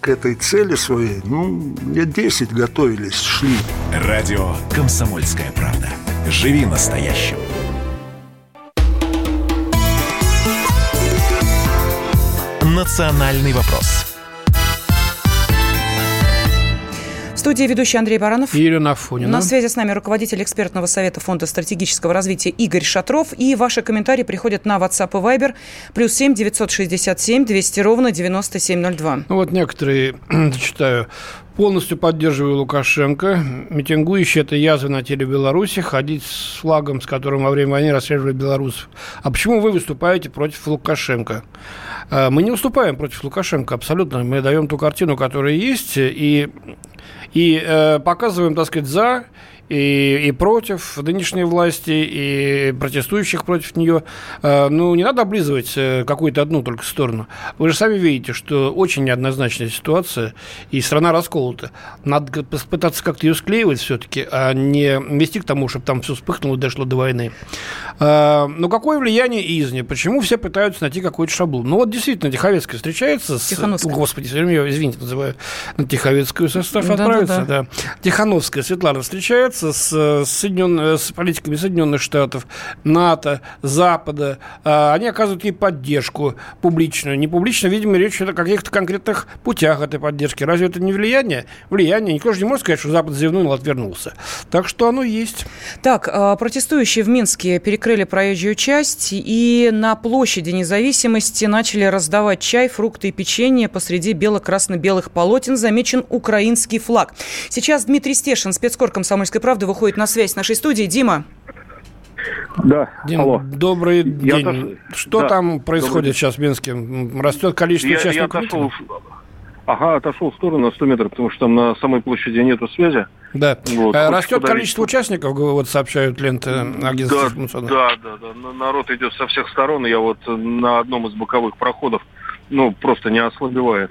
H: к этой цели своей, ну, лет 10 готовились, шли.
E: Радио «Комсомольская правда». Живи настоящим. Национальный вопрос.
A: В студии ведущий Андрей Баранов.
B: И Ирина Афонина.
A: На связи с нами руководитель экспертного совета Фонда стратегического развития Игорь Шатров. И ваши комментарии приходят на WhatsApp и Viber. Плюс семь девятьсот шестьдесят семь двести ровно девяносто семь ноль два.
B: Ну вот некоторые, зачитаю. Полностью поддерживаю Лукашенко. Митингующие – это язва на теле Беларуси. Ходить с флагом, с которым во время войны расстреливали белорусов. А почему вы выступаете против Лукашенко? А, мы не выступаем против Лукашенко абсолютно. Мы даем ту картину, которая есть. И и э, показываем, так сказать, за и, и против нынешней власти, и протестующих против нее. Э, ну, не надо облизывать э, какую-то одну только сторону. Вы же сами видите, что очень неоднозначная ситуация, и страна расколота. Надо пытаться как-то ее склеивать все-таки, а не вести к тому, чтобы там все вспыхнуло и дошло до войны. Э, но какое влияние изни? Почему все пытаются найти какой-то шаблон? Ну, вот действительно, Тиховецкая встречается с...
A: Тихановская.
B: Господи, извините, называю на Тиховецкую состав да, отправиться. Да, да. да. Тихановская Светлана встречается общаться с, Соединен... с политиками Соединенных Штатов, НАТО, Запада. А, они оказывают ей поддержку публичную. Не публично, видимо, речь идет о каких-то конкретных путях этой поддержки. Разве это не влияние? Влияние. Никто же не может сказать, что Запад зевнул, отвернулся. Так что оно есть.
A: Так, а, протестующие в Минске перекрыли проезжую часть и на площади независимости начали раздавать чай, фрукты и печенье. Посреди бело-красно-белых полотен замечен украинский флаг. Сейчас Дмитрий Стешин, спецкор комсомольской правды, выходит на связь с нашей студией. Дима.
B: Да, Дим, алло. добрый день. Я. Что да, там происходит сейчас в Минске? Растет количество я, участников? Я отошел,
I: ага, отошел в сторону на 100 метров, потому что там на самой площади нету связи.
B: Да. Вот, э, Растет количество участников, вот сообщают ленты агентства
I: да, да, да, да. Народ идет со всех сторон. Я вот на одном из боковых проходов, ну, просто не ослабевает.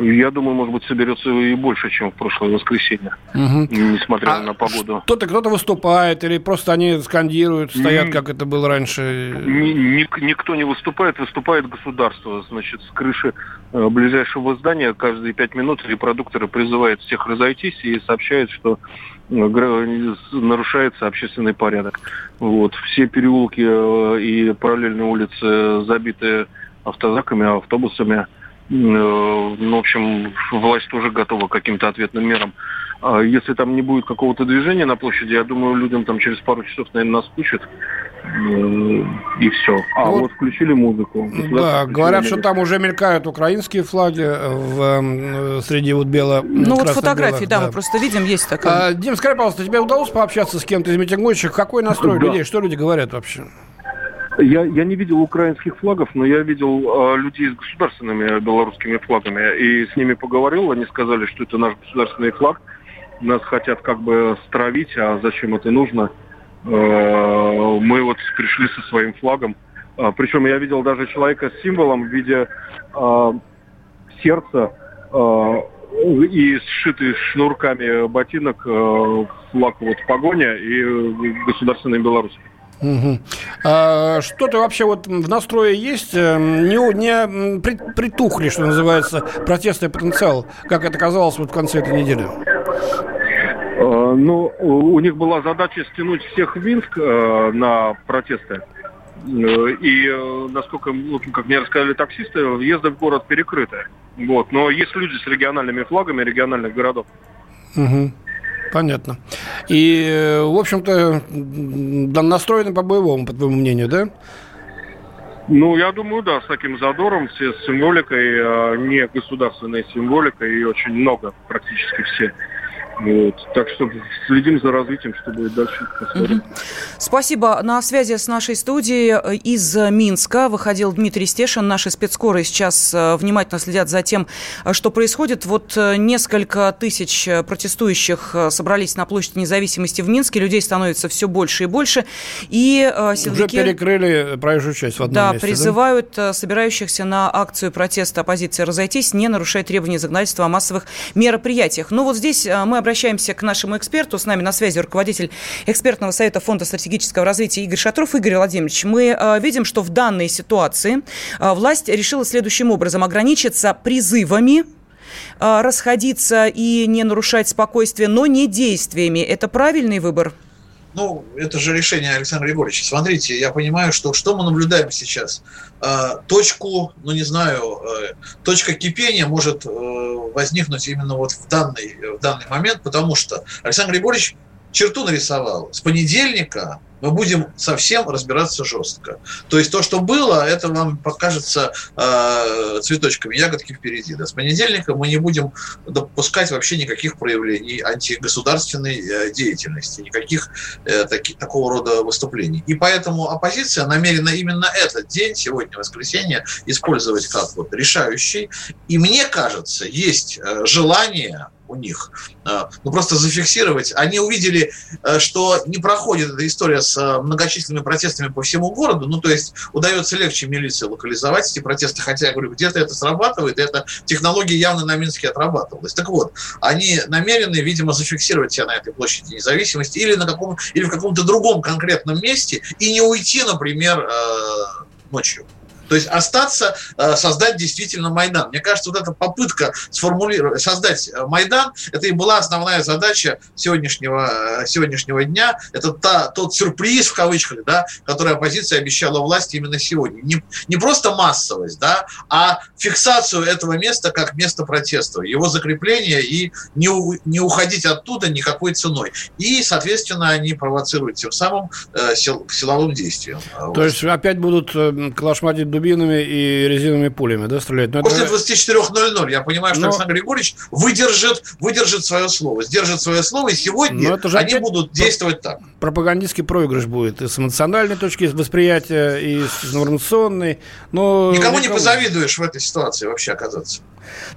I: Я думаю, может быть, соберется и больше, чем в прошлое воскресенье, угу. несмотря а на погоду.
B: Кто-то кто-то выступает или просто они скандируют, стоят, как это было раньше?
I: Ник- никто не выступает, выступает государство. Значит, с крыши э, ближайшего здания каждые пять минут репродукторы призывают всех разойтись и сообщают, что э, нарушается общественный порядок. Вот. Все переулки э, и параллельные улицы забиты автозаками, автобусами. Ну, в общем, власть тоже готова к каким-то ответным мерам. А если там не будет какого-то движения на площади, я думаю, людям там через пару часов, наверное, наскучит. И все. А вот, вот включили музыку.
B: Да, говорят, что там уже мелькают украинские флаги в, среди вот бело
A: Ну вот фотографии, да, да, мы просто видим, есть такая.
B: А, Дим, скажи, пожалуйста, тебе удалось пообщаться с кем-то из митингующих? Какой настрой да. людей? Что люди говорят вообще?
I: Я, я не видел украинских флагов, но я видел э, людей с государственными белорусскими флагами. И с ними поговорил, они сказали, что это наш государственный флаг. Нас хотят как бы стравить, а зачем это нужно? Э, мы вот пришли со своим флагом. Э, причем я видел даже человека с символом в виде э, сердца э, и сшитый шнурками ботинок э, флаг вот погоня и государственный Беларусь.
B: Угу. А, что-то вообще вот в настрое есть? Эм, не, не притухли, что называется, протестный потенциал, как это казалось вот в конце этой недели?
I: А, ну, у них была задача стянуть всех в Минск э, на протесты. Э, и, э, насколько, как мне рассказали таксисты, въезды в город перекрыты. Вот. Но есть люди с региональными флагами региональных городов.
B: Угу. Понятно. И, э, в общем-то, настроены по-боевому, по твоему мнению, да?
I: Ну, я думаю, да, с таким задором, все с символикой, а не государственной символикой, и очень много, практически все. Вот. Так что следим за развитием, что будет дальше. Посмотрим.
A: Спасибо. На связи с нашей студией э, из Минска выходил Дмитрий Стешин. Наши спецскоры сейчас э, внимательно следят за тем, э, что происходит. Вот несколько тысяч протестующих собрались на площади независимости в Минске. Людей становится все больше и больше. И
B: силовики... Уже перекрыли проезжую часть в одном
A: да,
B: месте.
A: Призывают да, призывают собирающихся на акцию протеста оппозиции разойтись, не нарушая требования законодательства о массовых мероприятиях. Ну вот здесь мы обращаемся к нашему эксперту. С нами на связи руководитель экспертного совета Фонда стратегического развития Игорь Шатров. Игорь Владимирович, мы э, видим, что в данной ситуации э, власть решила следующим образом ограничиться призывами э, расходиться и не нарушать спокойствие, но не действиями. Это правильный выбор?
D: Ну, это же решение Александра Егоровича. Смотрите, я понимаю, что что мы наблюдаем сейчас. Э, точку, ну не знаю, э, точка кипения может э, возникнуть именно вот в данный, в данный момент, потому что Александр Григорьевич черту нарисовал. С понедельника мы будем совсем разбираться жестко. То есть то, что было, это вам покажется э, цветочками, ягодки впереди. Да. С понедельника мы не будем допускать вообще никаких проявлений антигосударственной э, деятельности, никаких э, таки, такого рода выступлений. И поэтому оппозиция намерена именно этот день, сегодня воскресенье, использовать как вот решающий. И мне кажется, есть э, желание у них. А, ну, просто зафиксировать. Они увидели, э, что не проходит эта история с э, многочисленными протестами по всему городу. Ну, то есть удается легче милиции локализовать эти протесты. Хотя, я говорю, где-то это срабатывает, эта технология явно на Минске отрабатывалась. Так вот, они намерены, видимо, зафиксировать себя на этой площади независимости или, на каком, или в каком-то другом конкретном месте и не уйти, например, э, ночью. То есть остаться, э, создать действительно Майдан. Мне кажется, вот эта попытка сформулировать, создать э, Майдан, это и была основная задача сегодняшнего, э, сегодняшнего дня. Это та, тот сюрприз, в кавычках, да, который оппозиция обещала власти именно сегодня. Не, не просто массовость, да, а фиксацию этого места как место протеста, его закрепление и не, не уходить оттуда никакой ценой. И, соответственно, они провоцируют тем самым э, сил, силовым действием.
B: То есть опять будут калашматить дубинами и резиновыми пулями, да, стрелять?
D: Но После это... 24.00 я понимаю, что Но... Александр Григорьевич выдержит, выдержит свое слово, сдержит свое слово, и сегодня это же они будут действовать так.
B: Пропагандистский проигрыш будет и с эмоциональной точки восприятия, и с информационной. Но
D: Никому никому... не позавидуешь в этой ситуации вообще оказаться.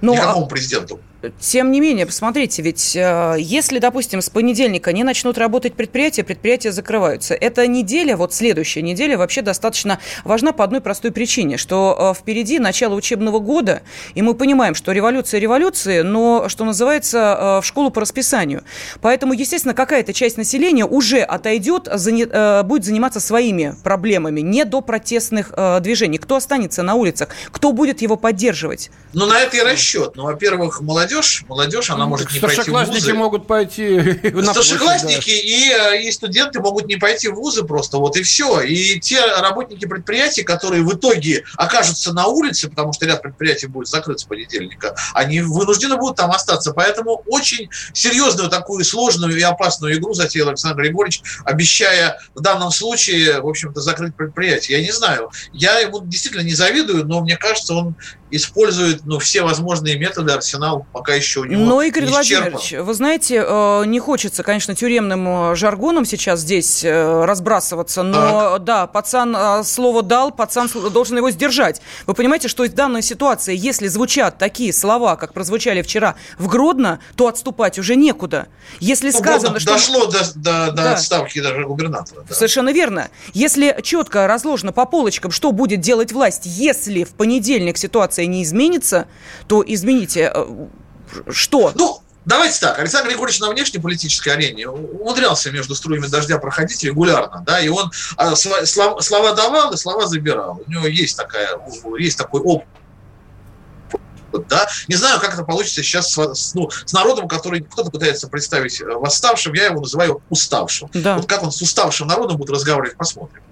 D: Но... Никакому а президенту.
A: тем не менее, посмотрите, ведь э, если, допустим, с понедельника не начнут работать предприятия, предприятия закрываются. Эта неделя, вот следующая неделя, вообще достаточно важна по одной простой причине, что э, впереди начало учебного года, и мы понимаем, что революция революции, но, что называется, э, в школу по расписанию. Поэтому, естественно, какая-то часть населения уже отойдет, будет заниматься своими проблемами, не до протестных движений. Кто останется на улицах? Кто будет его поддерживать?
D: Ну, на это и расчет. Ну, во-первых, молодежь, молодежь, она может не пойти в вузы.
B: могут пойти
D: Старшеклассники и, э, и студенты могут не пойти в вузы просто, вот и все. И те работники предприятий, которые в итоге окажутся на улице, потому что ряд предприятий будет закрыт с понедельника, они вынуждены будут там остаться. Поэтому очень серьезную такую сложную и опасную игру затеял Александр Григорьевич, обещая в данном случае, в общем-то, закрыть предприятие. Я не знаю, я ему действительно не завидую, но мне кажется, он использует ну, все возможные методы, арсенал пока еще у него
A: Но, Игорь Владимирович, вы знаете, э, не хочется, конечно, тюремным э, жаргоном сейчас здесь э, разбрасываться, но так. да, пацан слово дал, пацан должен его сдержать. Вы понимаете, что в данной ситуации, если звучат такие слова, как прозвучали вчера в Гродно, то отступать уже некуда. Если ну, сказано,
D: что... Дошло до, до, до да. отставки даже губернатора.
A: Да. Совершенно верно. Если четко разложено по полочкам, что будет делать власть, если в понедельник ситуация ситуация не изменится, то измените, э, что?
D: Ну, Давайте так, Александр Григорьевич на внешнеполитической арене умудрялся между струями дождя проходить регулярно, да, и он а, слова, слова давал и слова забирал. У него есть, такая, есть такой опыт да. Не знаю, как это получится сейчас с, ну, с народом, который кто-то пытается представить восставшим, я его называю уставшим. Да. Вот как он с уставшим народом будет разговаривать, посмотрим.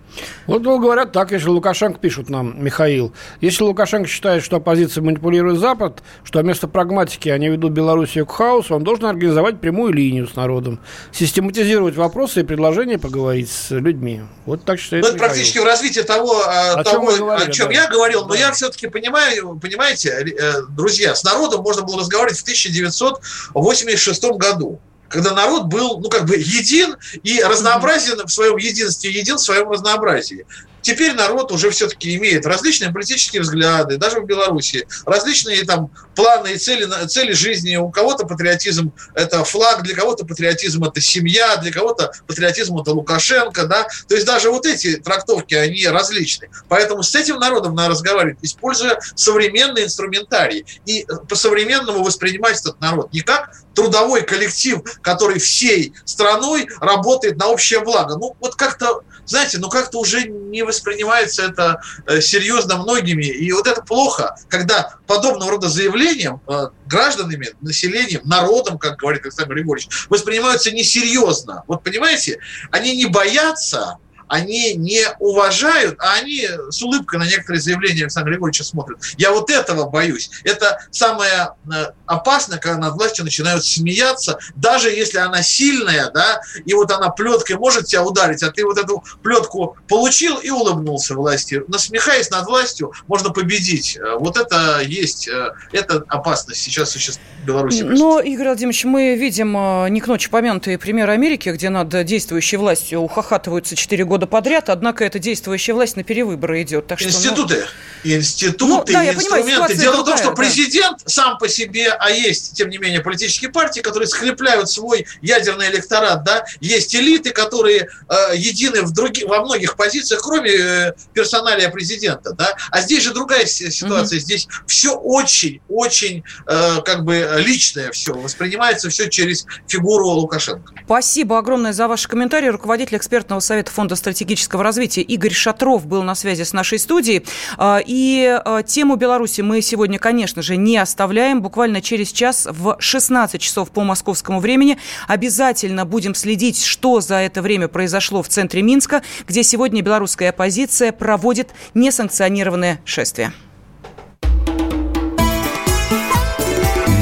B: Вот ну, говорят так, если Лукашенко, пишут нам, Михаил, если Лукашенко считает, что оппозиция манипулирует Запад, что вместо прагматики они ведут Белоруссию к хаосу, он должен организовать прямую линию с народом, систематизировать вопросы и предложения поговорить с людьми. Вот так считает
D: ну, Это практически в развитии того, о, того, чем, говорили, о чем да. я говорил, но да. я все-таки понимаю, понимаете, э, друзья, с народом можно было разговаривать в 1986 году когда народ был, ну, как бы един и разнообразен в своем единстве, един в своем разнообразии. Теперь народ уже все-таки имеет различные политические взгляды, даже в Беларуси, различные там планы и цели, цели жизни. У кого-то патриотизм – это флаг, для кого-то патриотизм – это семья, для кого-то патриотизм – это Лукашенко. Да? То есть даже вот эти трактовки, они различны. Поэтому с этим народом надо разговаривать, используя современный инструментарий. И по-современному воспринимать этот народ не как трудовой коллектив, который всей страной работает на общее благо. Ну, вот как-то знаете, ну как-то уже не воспринимается это э, серьезно многими. И вот это плохо, когда подобного рода заявлением э, гражданами, населением, народом, как говорит Александр Григорьевич, воспринимаются несерьезно. Вот понимаете, они не боятся они не уважают, а они с улыбкой на некоторые заявления Александра Григорьевича смотрят. Я вот этого боюсь. Это самое э, опасное, когда над властью начинают смеяться, даже если она сильная, да, и вот она плеткой может тебя ударить, а ты вот эту плетку получил и улыбнулся власти. Насмехаясь над властью, можно победить. Э, вот это есть, э, это опасность сейчас существует в Беларуси.
A: Но, Игорь Владимирович, мы видим не к ночи помянутые примеры Америки, где над действующей властью ухахатываются 4 года года подряд, однако эта действующая власть на перевыборы идет.
D: Так что, институты, ну... институты, ну, да, инструменты. Понимаю, Дело другая, в том, что да. президент сам по себе, а есть, тем не менее, политические партии, которые скрепляют свой ядерный электорат, да, есть элиты, которые э, едины в други, во многих позициях, кроме э, персоналия президента, да. А здесь же другая ситуация, угу. здесь все очень, очень, э, как бы личное все воспринимается все через фигуру Лукашенко.
A: Спасибо огромное за ваши комментарии. Руководитель экспертного совета фонда стратегического развития Игорь Шатров был на связи с нашей студией. А, и а, тему Беларуси мы сегодня, конечно же, не оставляем. Буквально через час в 16 часов по московскому времени обязательно будем следить, что за это время произошло в центре Минска, где сегодня белорусская оппозиция проводит несанкционированное шествие.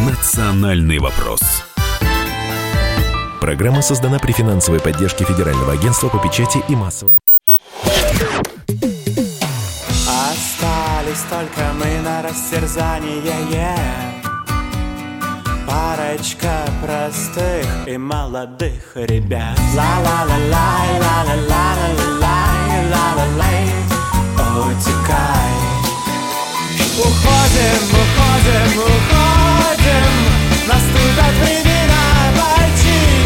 E: Национальный вопрос. Программа создана при финансовой поддержке Федерального агентства по печати и массовым.
G: Остались только мы на растерзание. Парочка простых и молодых ребят Ла-ла-ла-лай, ла-ла-ла-ла-ла-лай, ла-ла-лай Утекай Уходим, уходим, уходим